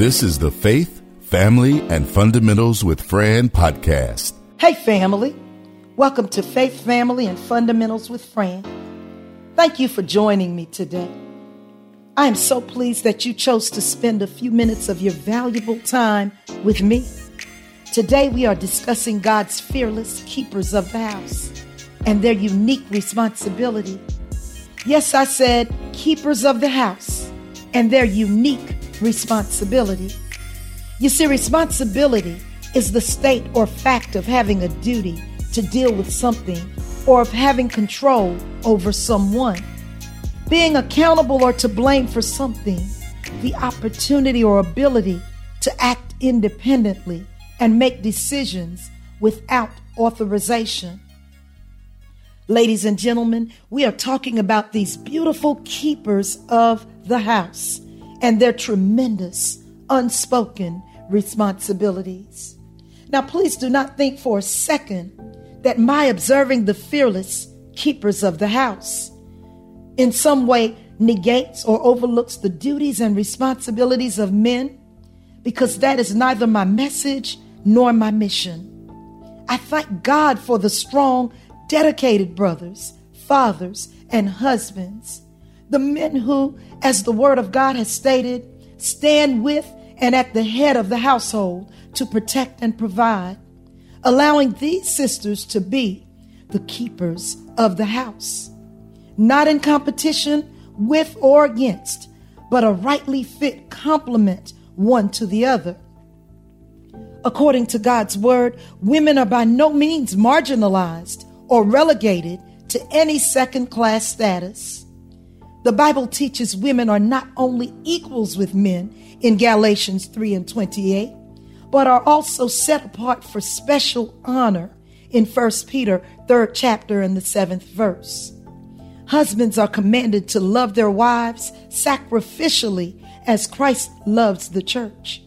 This is the Faith, Family, and Fundamentals with Fran podcast. Hey, family. Welcome to Faith, Family, and Fundamentals with Fran. Thank you for joining me today. I am so pleased that you chose to spend a few minutes of your valuable time with me. Today, we are discussing God's fearless keepers of the house and their unique responsibility. Yes, I said keepers of the house and their unique responsibility. You see, responsibility is the state or fact of having a duty to deal with something or of having control over someone. Being accountable or to blame for something, the opportunity or ability to act independently and make decisions without authorization. Ladies and gentlemen, we are talking about these beautiful keepers of the house and their tremendous unspoken responsibilities. Now, please do not think for a second that my observing the fearless keepers of the house in some way negates or overlooks the duties and responsibilities of men, because that is neither my message nor my mission. I thank God for the strong, dedicated brothers, fathers, and husbands, the men who, as the Word of God has stated, stand with and at the head of the household to protect and provide, allowing these sisters to be the keepers of the house, not in competition with or against, but a rightly fit complement one to the other. According to God's word, women are by no means marginalized or relegated to any second class status. The Bible teaches women are not only equals with men in Galatians 3 and 28, but are also set apart for special honor in 1 Peter 3rd chapter and the 7th verse. Husbands are commanded to love their wives sacrificially as Christ loves the church,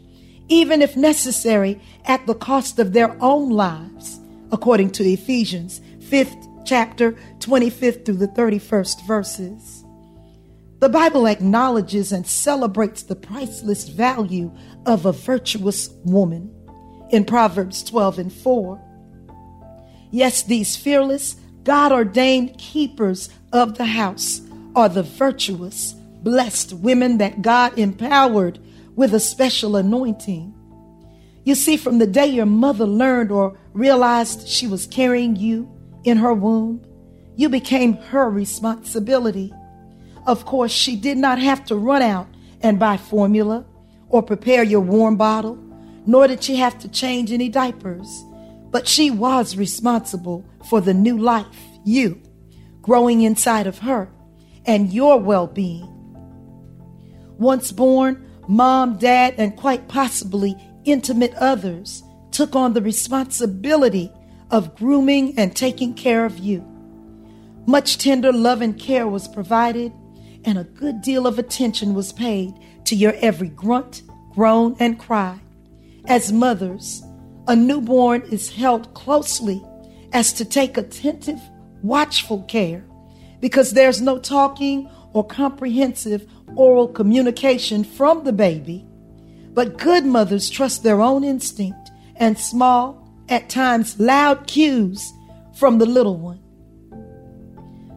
even if necessary at the cost of their own lives, according to Ephesians 5th chapter 25th through the 31st verses. The Bible acknowledges and celebrates the priceless value of a virtuous woman in Proverbs 12 and 4. Yes, these fearless, God ordained keepers of the house are the virtuous, blessed women that God empowered with a special anointing. You see, from the day your mother learned or realized she was carrying you in her womb, you became her responsibility. Of course, she did not have to run out and buy formula or prepare your warm bottle, nor did she have to change any diapers. But she was responsible for the new life, you, growing inside of her and your well being. Once born, mom, dad, and quite possibly intimate others took on the responsibility of grooming and taking care of you. Much tender love and care was provided and a good deal of attention was paid to your every grunt, groan, and cry. As mothers, a newborn is held closely as to take attentive, watchful care because there's no talking or comprehensive oral communication from the baby. But good mothers trust their own instinct and small, at times loud cues from the little one.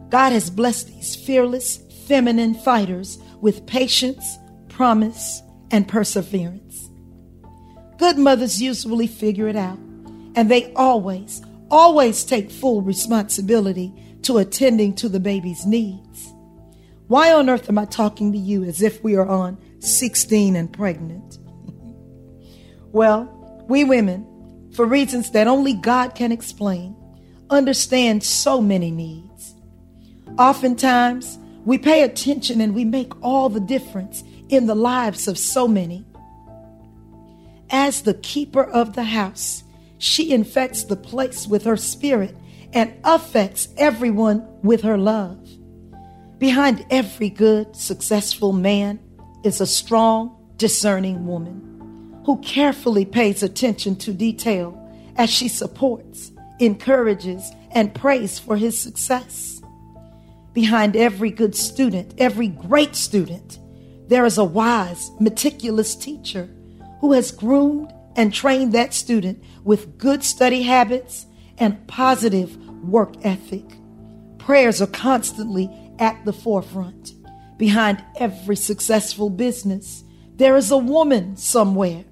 God has blessed these fearless, feminine fighters with patience, promise, and perseverance. Good mothers usually figure it out, and they always, always take full responsibility to attending to the baby's needs. Why on earth am I talking to you as if we are on 16 and pregnant? well, we women, for reasons that only God can explain, understand so many needs. Oftentimes, we pay attention and we make all the difference in the lives of so many. As the keeper of the house, she infects the place with her spirit and affects everyone with her love. Behind every good, successful man is a strong, discerning woman who carefully pays attention to detail as she supports, encourages, and prays for his success. Behind every good student, every great student, there is a wise, meticulous teacher who has groomed and trained that student with good study habits and positive work ethic. Prayers are constantly at the forefront. Behind every successful business, there is a woman somewhere.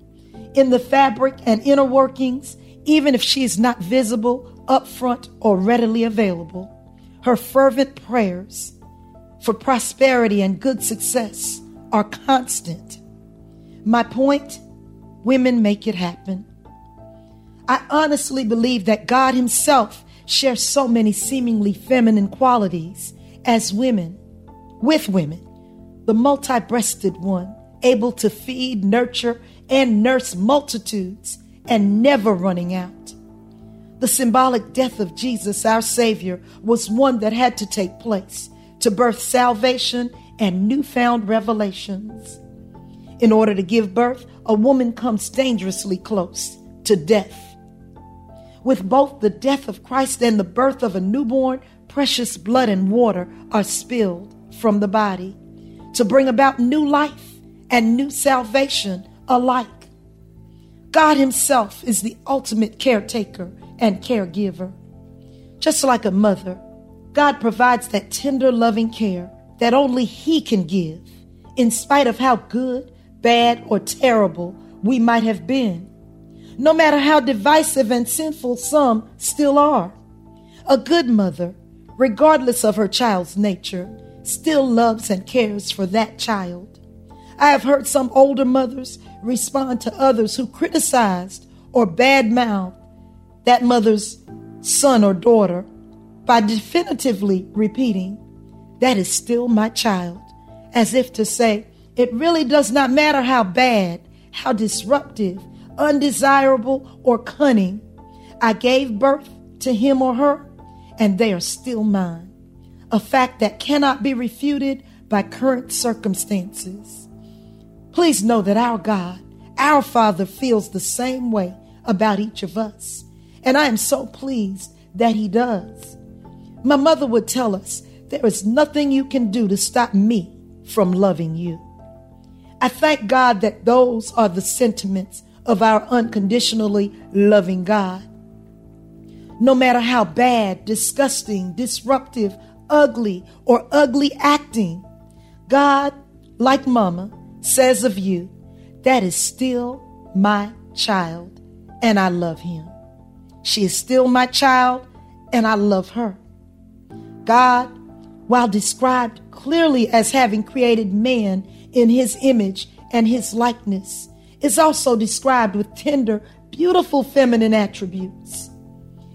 In the fabric and inner workings, even if she is not visible, upfront, or readily available, her fervent prayers for prosperity and good success are constant. My point women make it happen. I honestly believe that God Himself shares so many seemingly feminine qualities as women, with women, the multi breasted one, able to feed, nurture, and nurse multitudes and never running out. The symbolic death of Jesus, our Savior, was one that had to take place to birth salvation and newfound revelations. In order to give birth, a woman comes dangerously close to death. With both the death of Christ and the birth of a newborn, precious blood and water are spilled from the body to bring about new life and new salvation alike. God Himself is the ultimate caretaker and caregiver. Just like a mother, God provides that tender, loving care that only He can give, in spite of how good, bad, or terrible we might have been. No matter how divisive and sinful some still are. A good mother, regardless of her child's nature, still loves and cares for that child. I have heard some older mothers respond to others who criticized or badmouthed that mother's son or daughter by definitively repeating, That is still my child, as if to say, It really does not matter how bad, how disruptive, undesirable, or cunning I gave birth to him or her, and they are still mine. A fact that cannot be refuted by current circumstances. Please know that our God, our Father, feels the same way about each of us. And I am so pleased that He does. My mother would tell us, There is nothing you can do to stop me from loving you. I thank God that those are the sentiments of our unconditionally loving God. No matter how bad, disgusting, disruptive, ugly, or ugly acting, God, like Mama, says of you, that is still my child, and I love him. She is still my child, and I love her. God, while described clearly as having created man in his image and his likeness, is also described with tender, beautiful feminine attributes.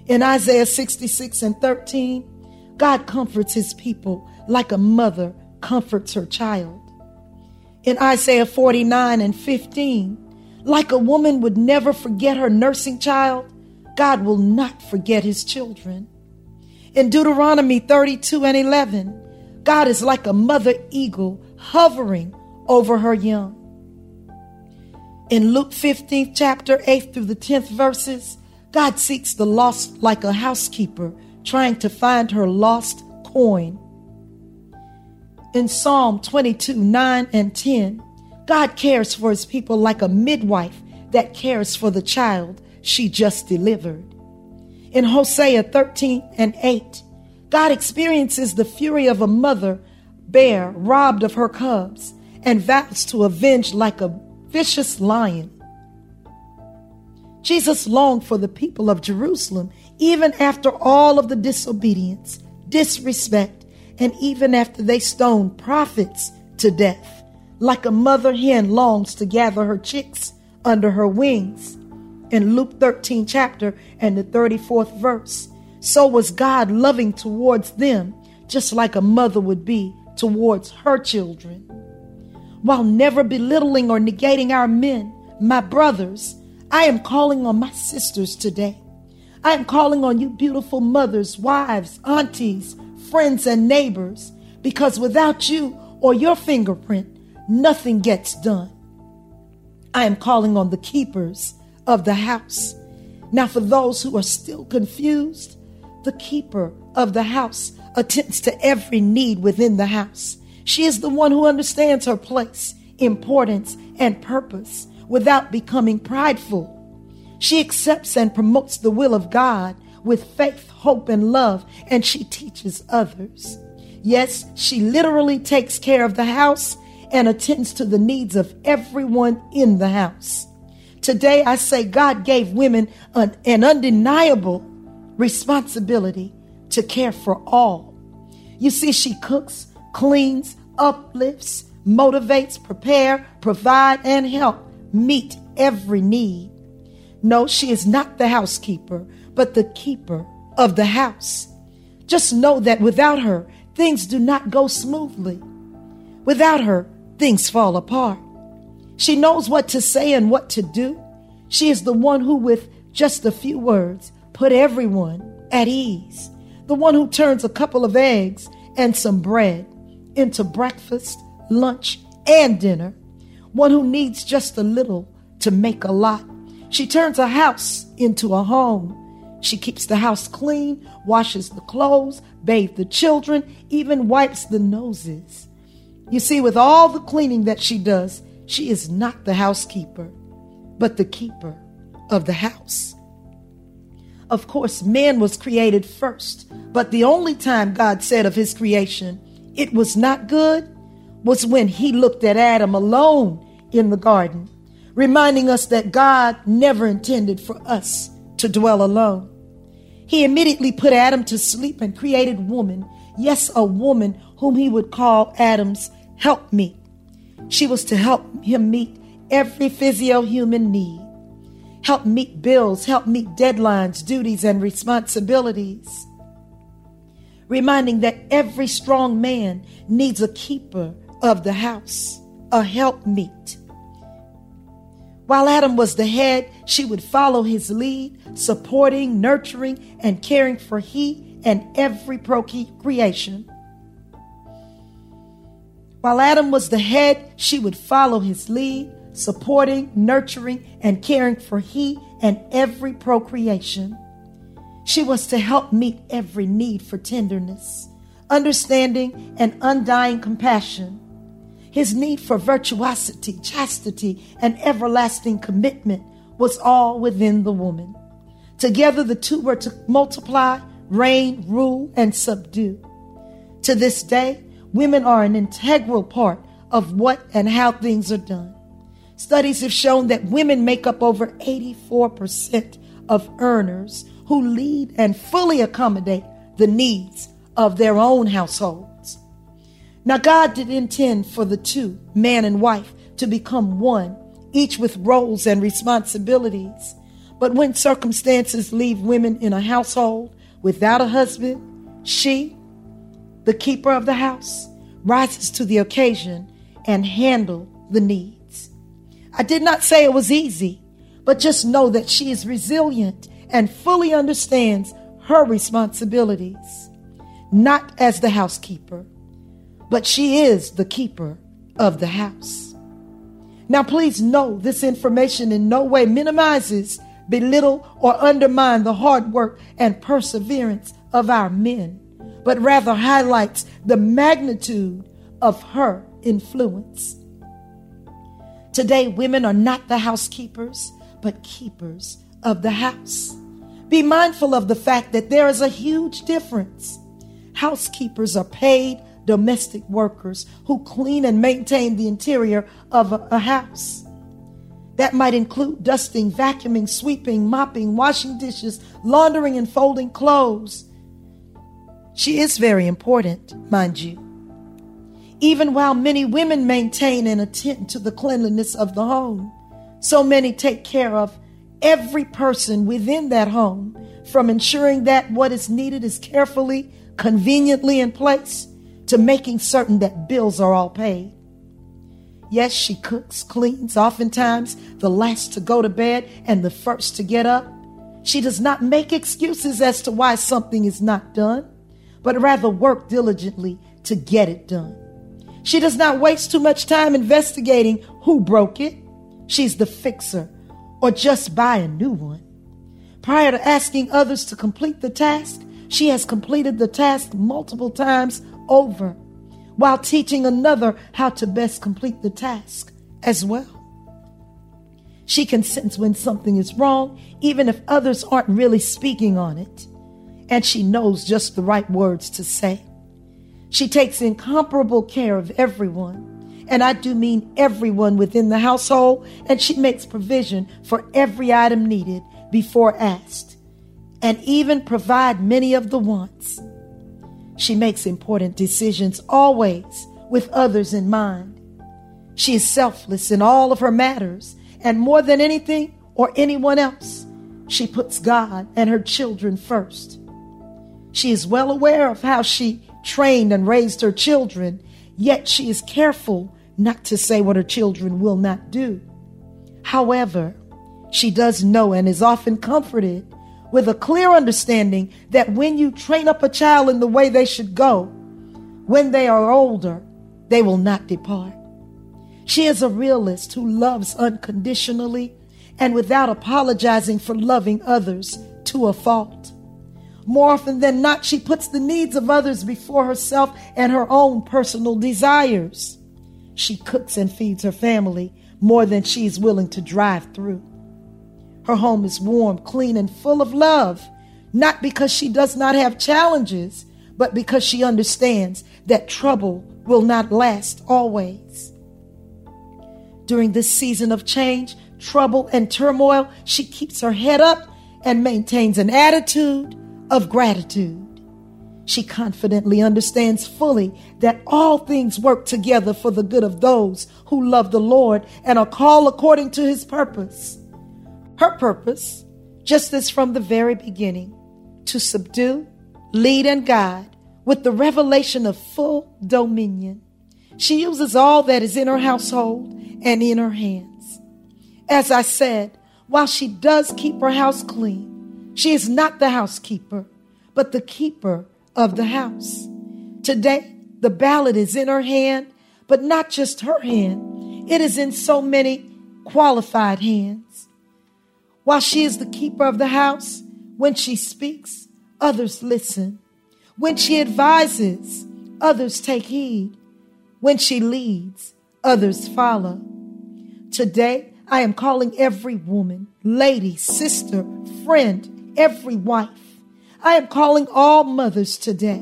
In Isaiah 66 and 13, God comforts his people like a mother comforts her child. In Isaiah 49 and 15, like a woman would never forget her nursing child, God will not forget his children. In Deuteronomy 32 and 11, God is like a mother eagle hovering over her young. In Luke 15th chapter 8 through the 10th verses, God seeks the lost like a housekeeper trying to find her lost coin. In Psalm 22 9 and 10, God cares for his people like a midwife that cares for the child she just delivered. In Hosea 13 and 8, God experiences the fury of a mother bear robbed of her cubs and vows to avenge like a vicious lion. Jesus longed for the people of Jerusalem even after all of the disobedience, disrespect, and even after they stoned prophets to death, like a mother hen longs to gather her chicks under her wings in Luke 13 chapter and the 34th verse. So was God loving towards them, just like a mother would be towards her children. While never belittling or negating our men, my brothers, I am calling on my sisters today. I am calling on you, beautiful mothers, wives, aunties, friends, and neighbors, because without you or your fingerprint, nothing gets done. I am calling on the keepers of the house. Now, for those who are still confused, the keeper of the house attends to every need within the house. She is the one who understands her place, importance, and purpose without becoming prideful. She accepts and promotes the will of God with faith, hope, and love, and she teaches others. Yes, she literally takes care of the house and attends to the needs of everyone in the house. Today, I say God gave women an, an undeniable responsibility to care for all. You see, she cooks, cleans, uplifts, motivates, prepare, provide, and help meet every need. No, she is not the housekeeper, but the keeper of the house. Just know that without her, things do not go smoothly. Without her, things fall apart. She knows what to say and what to do. She is the one who, with just a few words, put everyone at ease. The one who turns a couple of eggs and some bread into breakfast, lunch, and dinner. One who needs just a little to make a lot. She turns a house into a home. She keeps the house clean, washes the clothes, bathes the children, even wipes the noses. You see, with all the cleaning that she does, she is not the housekeeper, but the keeper of the house. Of course, man was created first, but the only time God said of his creation, it was not good, was when he looked at Adam alone in the garden, reminding us that God never intended for us to dwell alone. He immediately put Adam to sleep and created woman, yes, a woman whom he would call Adam's helpmeet. She was to help him meet every physio human need, help meet bills, help meet deadlines, duties, and responsibilities. Reminding that every strong man needs a keeper of the house, a helpmeet. While Adam was the head, she would follow his lead, supporting, nurturing, and caring for he and every procreation. While Adam was the head, she would follow his lead, supporting, nurturing, and caring for he and every procreation. She was to help meet every need for tenderness, understanding, and undying compassion. His need for virtuosity, chastity, and everlasting commitment was all within the woman. Together, the two were to multiply, reign, rule, and subdue. To this day, Women are an integral part of what and how things are done. Studies have shown that women make up over 84% of earners who lead and fully accommodate the needs of their own households. Now, God did intend for the two, man and wife, to become one, each with roles and responsibilities. But when circumstances leave women in a household without a husband, she, the keeper of the house, rises to the occasion and handle the needs. I did not say it was easy, but just know that she is resilient and fully understands her responsibilities, not as the housekeeper, but she is the keeper of the house. Now, please know this information in no way minimizes, belittle, or undermine the hard work and perseverance of our men but rather highlights the magnitude of her influence. Today, women are not the housekeepers, but keepers of the house. Be mindful of the fact that there is a huge difference. Housekeepers are paid domestic workers who clean and maintain the interior of a, house. That might include dusting, vacuuming, sweeping, mopping, washing dishes, laundering, and folding clothes. She is very important, mind you. Even while many women maintain and attend to the cleanliness of the home, so many take care of every person within that home, from ensuring that what is needed is carefully, conveniently in place, to making certain that bills are all paid. Yes, she cooks, cleans, oftentimes the last to go to bed and the first to get up. She does not make excuses as to why something is not done but rather work diligently to get it done. She does not waste too much time investigating who broke it. She's the fixer or just buy a new one. Prior to asking others to complete the task, she has completed the task multiple times over while teaching another how to best complete the task as well. She can sense when something is wrong, even if others aren't really speaking on it. And she knows just the right words to say. She takes incomparable care of everyone. And I do mean everyone within the household. And she makes provision for every item needed before asked. And even provide many of the wants. She makes important decisions always with others in mind. She is selfless in all of her matters, and more than anything or anyone else, she puts God and her children first. She is well aware of how she trained and raised her children, yet she is careful not to say what her children will not do. However, she does know and is often comforted with a clear understanding that when you train up a child in the way they should go, when they are older, they will not depart. She is a realist who loves unconditionally and without apologizing for loving others to a fault. More often than not, she puts the needs of others before herself and her own personal desires. She cooks and feeds her family more than she is willing to drive through. Her home is warm, clean, and full of love, not because she does not have challenges, but because she understands that trouble will not last always. During this season of change, trouble, and turmoil, she keeps her head up and maintains an attitude of gratitude. She confidently understands fully that all things work together for the good of those who love the Lord and are called according to his purpose. Her purpose, just as from the very beginning, to subdue, lead, and guide with the revelation of full dominion. She uses all that is in her household and in her hands. As I said, while she does keep her house clean, she is not the housekeeper, but the keeper of the house. Today, the ballot is in her hand, but not just her hand, it is in so many qualified hands. While she is the keeper of the house, when she speaks, others listen. When she advises, others take heed. When she leads, others follow. Today, I am calling every woman, lady, sister, friend, every wife. I am calling all mothers today.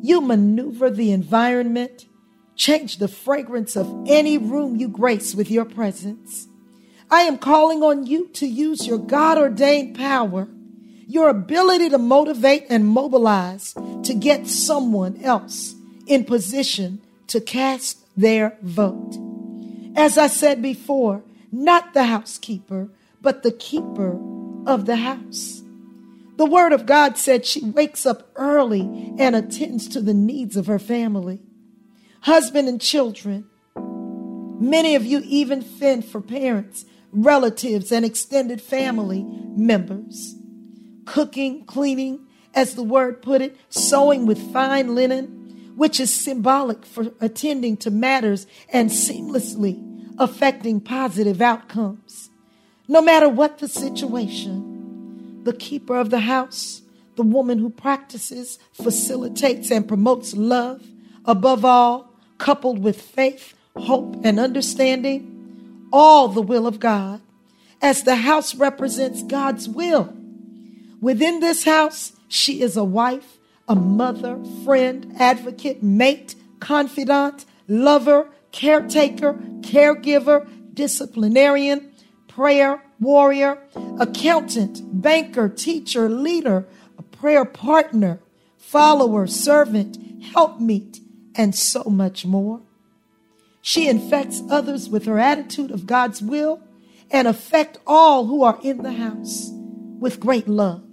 You maneuver the environment, change the fragrance of any room you grace with your presence. I am calling on you to use your God ordained power your ability to motivate and mobilize to get someone else in position to cast their vote. As I said before, not the housekeeper, but the keeper of the house. The Word of God said she wakes up early and attends to the needs of her family, husband and children. Many of you even fend for parents, relatives, and extended family members cooking, cleaning, as the word put it, sewing with fine linen, which is symbolic for attending to matters and seamlessly affecting positive outcomes. No matter what the situation, the keeper of the house, the woman who practices, facilitates, and promotes love, above all, coupled with faith, hope, and understanding, all the will of God, as the house represents God's will. Within this house, she is a wife, a mother, friend, advocate, mate, confidant, lover, caretaker, caregiver, disciplinarian, prayer warrior, accountant, banker, teacher, leader, a prayer partner, follower, servant, helpmeet, and so much more. She infects others with her attitude of God's will and affect all who are in the house with great love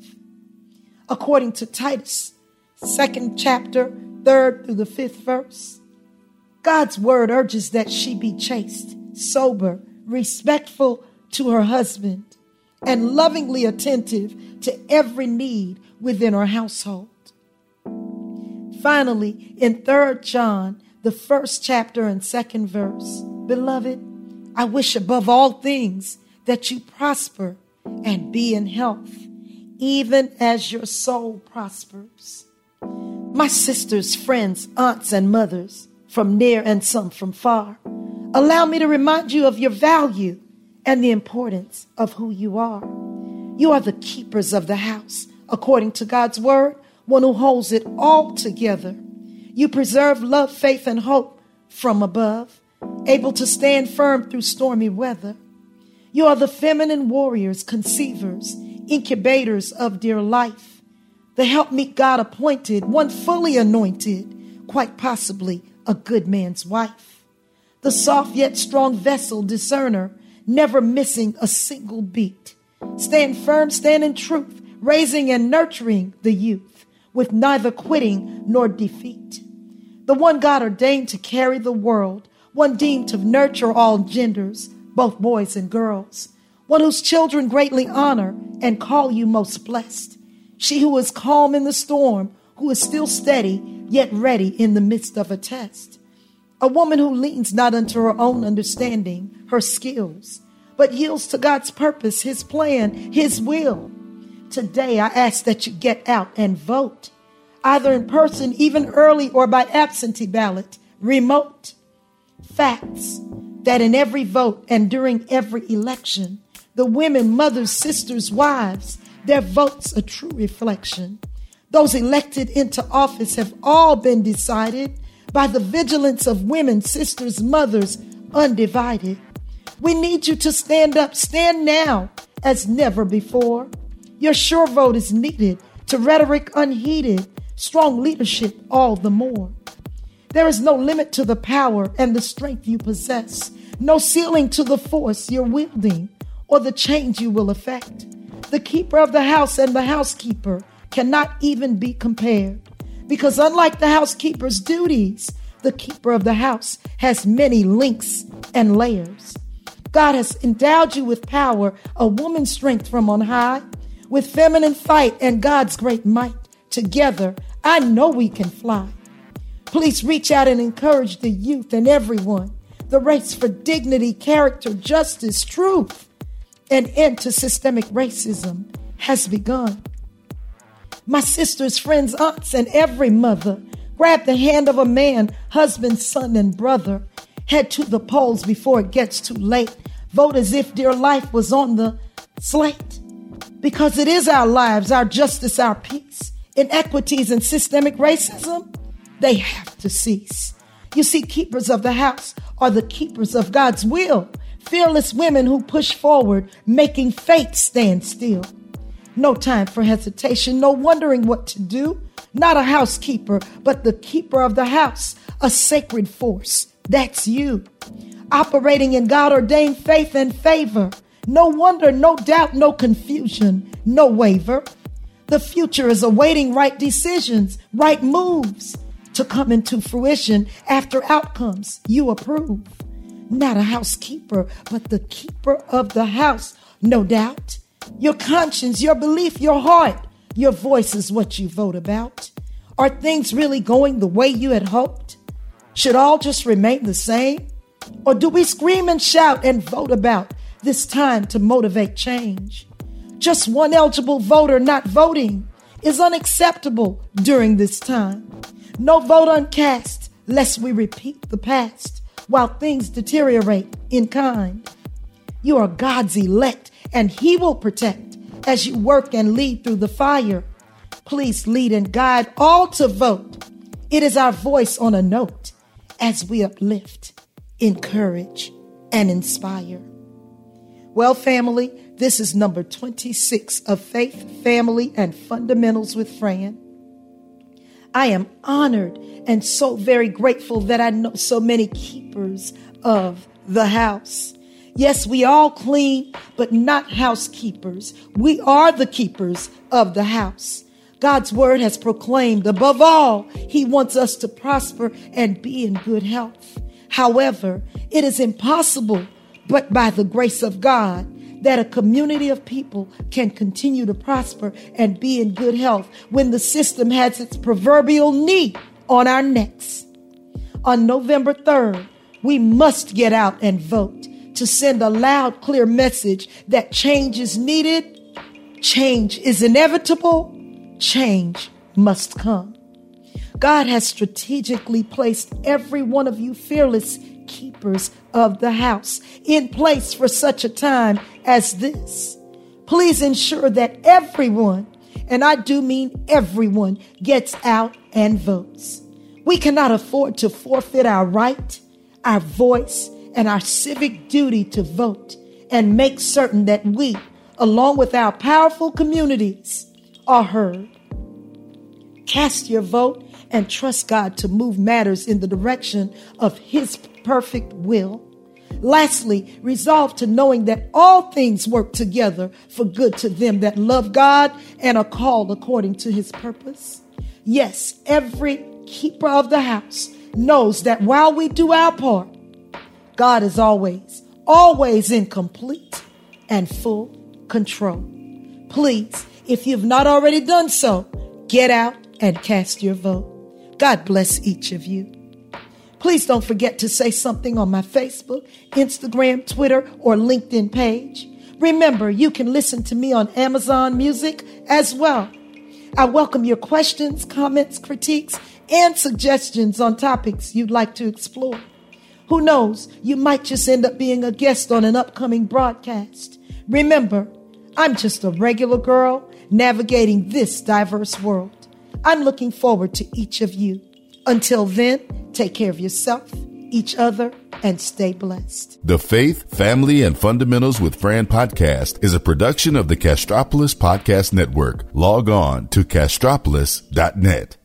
according to Titus, second chapter, third through the fifth verse. God's word urges that she be chaste, sober, respectful to her husband, and lovingly attentive to every need within her household. Finally, in 3 John, the first chapter and second verse, Beloved, I wish above all things that you prosper and be in health even as your soul prospers. My sisters, friends, aunts, and mothers, from near and some from far, allow me to remind you of your value and the importance of who you are. You are the keepers of the house, according to God's word, one who holds it all together. You preserve love, faith, and hope from above, able to stand firm through stormy weather. You are the feminine warriors, conceivers, incubators of dear life, the helpmeet God appointed, one fully anointed, quite possibly a good man's wife. The soft yet strong vessel discerner, never missing a single beat. Stand firm, stand in truth, raising and nurturing the youth with neither quitting nor defeat. The one God ordained to carry the world, one deemed to nurture all genders, both boys and girls, one whose children greatly honor and call you most blessed. She who is calm in the storm, who is still steady, yet ready in the midst of a test. A woman who leans not unto her own understanding, her skills, but yields to God's purpose, His plan, His will. Today, I ask that you get out and vote, either in person, even early, or by absentee ballot, remote. Facts that in every vote and during every election, the women, mothers, sisters, wives, their votes a true reflection. Those elected into office have all been decided by the vigilance of women, sisters, mothers, undivided. We need you to stand up, stand now as never before. Your sure vote is needed to rhetoric unheeded, strong leadership all the more. There is no limit to the power and the strength you possess, no ceiling to the force you're wielding or the change you will effect. The keeper of the house and the housekeeper cannot even be compared because, unlike the housekeeper's duties, the keeper of the house has many links and layers. God has endowed you with power, a woman's strength from on high, with feminine fight and God's great might. Together, I know we can fly. Please reach out and encourage the youth and everyone. The race for dignity, character, justice, truth, and end to systemic racism has begun. My sisters, friends, aunts, and every mother grab the hand of a man, husband, son, and brother. Head to the polls before it gets too late. Vote as if dear life was on the slate. Because it is our lives, our justice, our peace. Inequities and systemic racism, they have to cease. You see, keepers of the house are the keepers of God's will. Fearless women who push forward, making fate stand still. No time for hesitation, no wondering what to do. Not a housekeeper, but the keeper of the house, a sacred force. That's you. Operating in God ordained faith and favor. No wonder, no doubt, no confusion, no waver. The future is awaiting right decisions, right moves to come into fruition after outcomes you approve. Not a housekeeper, but the keeper of the house, no doubt. Your conscience, your belief, your heart, your voice is what you vote about. Are things really going the way you had hoped? Should all just remain the same? Or do we scream and shout and vote about this time to motivate change? Just one eligible voter not voting is unacceptable during this time. No vote uncast, lest we repeat the past while things deteriorate in kind. You are God's elect, and He will protect as you work and lead through the fire. Please lead and guide all to vote. It is our voice on a note as we uplift, encourage, and inspire. Well, family, this is number 26 of Faith, Family, and Fundamentals with Fran. I am honored and so very grateful that I know so many keepers of the house. Yes, we all clean, but not housekeepers. We are the keepers of the house. God's word has proclaimed, above all, He wants us to prosper and be in good health. However, it is impossible, but by the grace of God, that a community of people can continue to prosper and be in good health when the system has its proverbial knee on our necks. On November 3rd, we must get out and vote to send a loud, clear message that change is needed, change is inevitable, change must come. God has strategically placed every one of you fearless keepers of the house in place for such a time as this. Please ensure that everyone, and I do mean everyone, gets out and votes. We cannot afford to forfeit our right, our voice, and our civic duty to vote and make certain that we, along with our powerful communities, are heard. Cast your vote and trust God to move matters in the direction of His perfect will. Lastly, resolve to knowing that all things work together for good to them that love God and are called according to His purpose. Yes, every keeper of the house knows that while we do our part, God is always, always in complete and full control. Please, if you've not already done so, get out and cast your vote. God bless each of you. Please don't forget to say something on my Facebook, Instagram, Twitter, or LinkedIn page. Remember, you can listen to me on Amazon Music as well. I welcome your questions, comments, critiques, and suggestions on topics you'd like to explore. Who knows, you might just end up being a guest on an upcoming broadcast. Remember, I'm just a regular girl navigating this diverse world. I'm looking forward to each of you. Until then, take care of yourself, each other, and stay blessed. The Faith, Family, and Fundamentals with Fran podcast is a production of the Castropolis Podcast Network. Log on to castropolis.net.